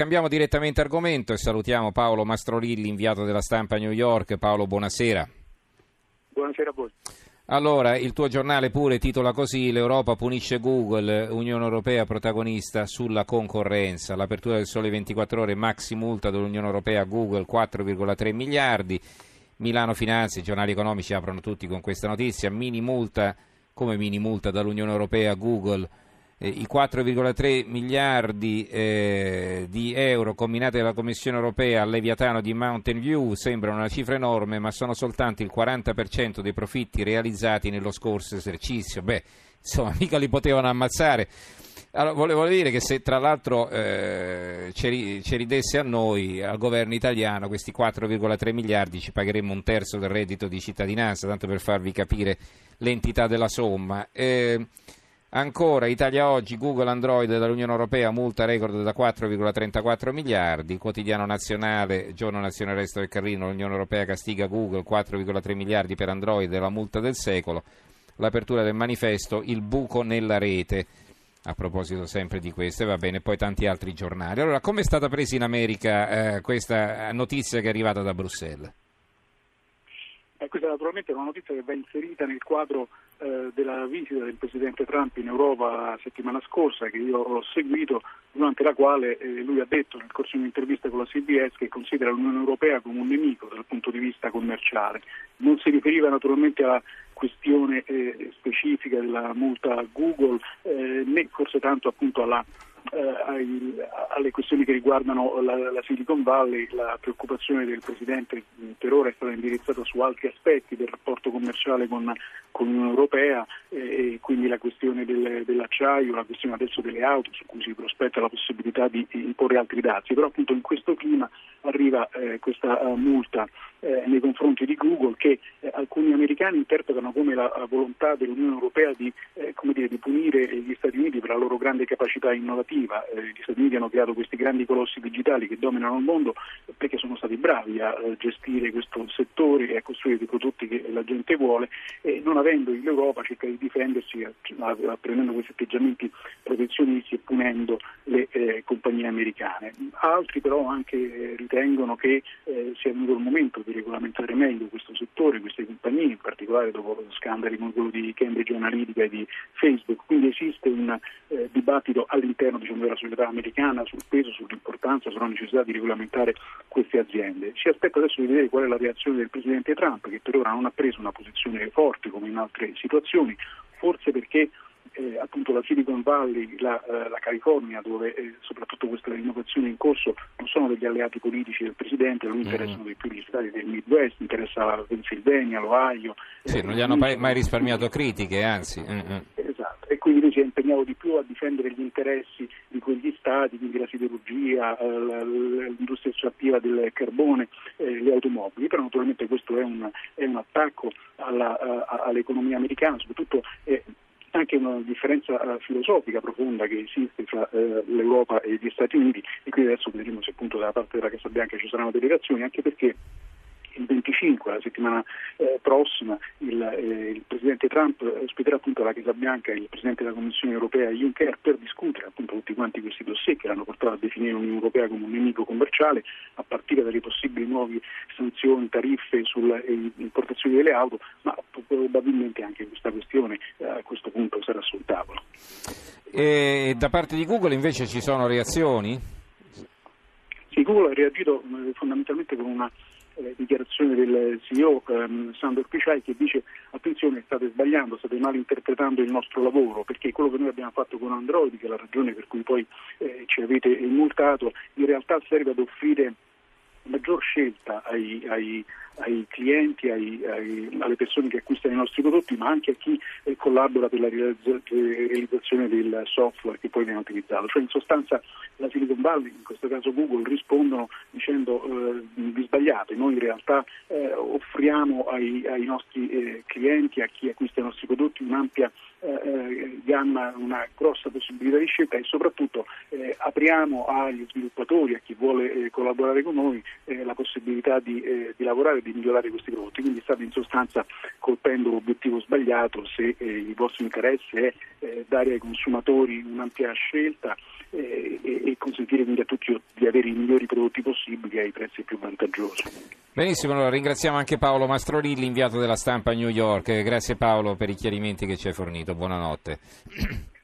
Cambiamo direttamente argomento e salutiamo Paolo Mastrolilli, inviato della stampa a New York. Paolo, buonasera. Buonasera a voi. Allora, il tuo giornale pure titola così: L'Europa punisce Google, Unione Europea protagonista sulla concorrenza. L'apertura del sole 24 ore, maxi multa dell'Unione Europea a Google 4,3 miliardi. Milano Finanze, i giornali economici aprono tutti con questa notizia. Mini multa, come mini multa dall'Unione Europea a Google eh, i 4,3 miliardi eh, di euro combinati dalla Commissione europea al Leviatano di Mountain View sembrano una cifra enorme, ma sono soltanto il 40% dei profitti realizzati nello scorso esercizio. Beh, insomma, mica li potevano ammazzare. Allora, volevo dire che se tra l'altro eh, ci, ridesse a noi, al governo italiano, questi 4,3 miliardi ci pagheremmo un terzo del reddito di cittadinanza, tanto per farvi capire l'entità della somma. Eh, Ancora Italia Oggi, Google Android dall'Unione Europea, multa record da 4,34 miliardi. Quotidiano Nazionale, Giorno Nazionale Resto del Carrino, l'Unione Europea castiga Google 4,3 miliardi per Android, la multa del secolo. L'apertura del manifesto, il buco nella rete. A proposito sempre di questo, e va bene, poi tanti altri giornali. Allora, come è stata presa in America eh, questa notizia che è arrivata da Bruxelles? Eh, questa naturalmente è una notizia che va inserita nel quadro eh, della visita del Presidente Trump in Europa settimana scorsa, che io ho seguito, durante la quale eh, lui ha detto nel corso di un'intervista con la CBS che considera l'Unione Europea come un nemico dal punto di vista commerciale. Non si riferiva naturalmente alla questione eh, specifica della multa a Google, eh, né forse tanto appunto alla ai, alle questioni che riguardano la, la, Silicon Valley, la preoccupazione del Presidente per ora è stata indirizzata su altri aspetti del rapporto commerciale con, con l'Unione Europea eh, e quindi la questione del, dell'acciaio, la questione adesso delle auto su cui si prospetta la possibilità di imporre altri dazi, però appunto in questo clima arriva eh, questa uh, multa eh, nei confronti di Google che eh, alcuni americani interpretano come la, volontà dell'Unione Europea di, eh, dire, di, punire gli Stati Uniti per la loro grande capacità innovativa. Eh, gli Stati Uniti hanno creato questi grandi colossi digitali che dominano il mondo perché sono stati bravi a eh, gestire questo settore e a costruire dei prodotti che la gente vuole e non avendo l'Europa cerca di difendersi prendendo questi atteggiamenti protezionisti e punendo eh, compagnie americane. Altri però anche ritengono che sia venuto il momento di regolamentare meglio questo settore, queste compagnie, in particolare dopo scandali come quello di Cambridge Analytica e di Facebook. Quindi esiste un eh, dibattito all'interno diciamo, della società americana sul peso, sull'importanza, sulla necessità di regolamentare queste aziende. Si aspetta adesso di vedere qual è la reazione del Presidente Trump, che per ora non ha preso una posizione forte come in altre situazioni, forse perché eh, appunto la Silicon Valley, la, eh, la California, dove eh, soprattutto queste innovazioni in corso non sono degli alleati politici del Presidente, non interessano mm. di più gli stati del Midwest, interessa la Pennsylvania, l'Ohio. Sì, non gli hanno mai, risparmiato critiche, anzi. Mm-hmm. Esatto, e quindi lui si è impegnato di più a difendere gli interessi di quegli stati, quindi la siderurgia, eh, l'industria estrattiva del carbone, eh, le automobili, però naturalmente questo è un, è un attacco alla, all'economia americana, soprattutto anche una differenza uh, filosofica profonda che esiste tra uh, l'Europa e gli Stati Uniti e qui adesso vedremo se appunto da parte della Casa Bianca ci saranno delegazioni anche perché il 25, la settimana eh, prossima, il, eh, il, Presidente Trump ospiterà appunto alla Casa Bianca il Presidente della Commissione Europea Juncker per discutere appunto tutti quanti questi dossier che l'hanno portato a definire l'Unione Europea come un nemico commerciale a partire dalle possibili nuove sanzioni, tariffe sulle eh, importazioni delle auto, ma probabilmente anche questa questione eh, questo punto sarà sul tavolo. E da parte di Google invece ci sono reazioni? Sì, Google ha reagito eh, fondamentalmente con una eh, dichiarazione del CEO ehm, Sandor Pichai che dice attenzione state sbagliando, state malinterpretando il nostro lavoro perché quello che noi abbiamo fatto con Android, che è la ragione per cui poi eh, ci avete multato, in realtà serve ad offrire maggior scelta ai, ai, ai clienti, ai, alle persone che acquistano i nostri prodotti, ma anche a chi eh, collabora per la realizzazione del software che poi viene utilizzato. Cioè in sostanza la Silicon Valley, in questo caso Google, rispondono dicendo eh, vi sbagliate, noi in realtà eh, offriamo ai, nostri eh, clienti, a chi acquista i nostri prodotti un'ampia eh, gamma, una grossa possibilità di scelta e soprattutto eh, apriamo agli sviluppatori, a chi vuole eh, collaborare con noi, la possibilità di, di lavorare cercare di migliorare questi prodotti, quindi state in sostanza colpendo l'obiettivo sbagliato se eh, il vostro interesse è eh, dare ai consumatori un'ampia scelta eh, e, consentire quindi a tutti di avere i migliori prodotti possibili ai prezzi più vantaggiosi. Benissimo, allora ringraziamo anche Paolo Mastrorilli, inviato della stampa a New York. Grazie Paolo per i chiarimenti che ci hai fornito. Buonanotte.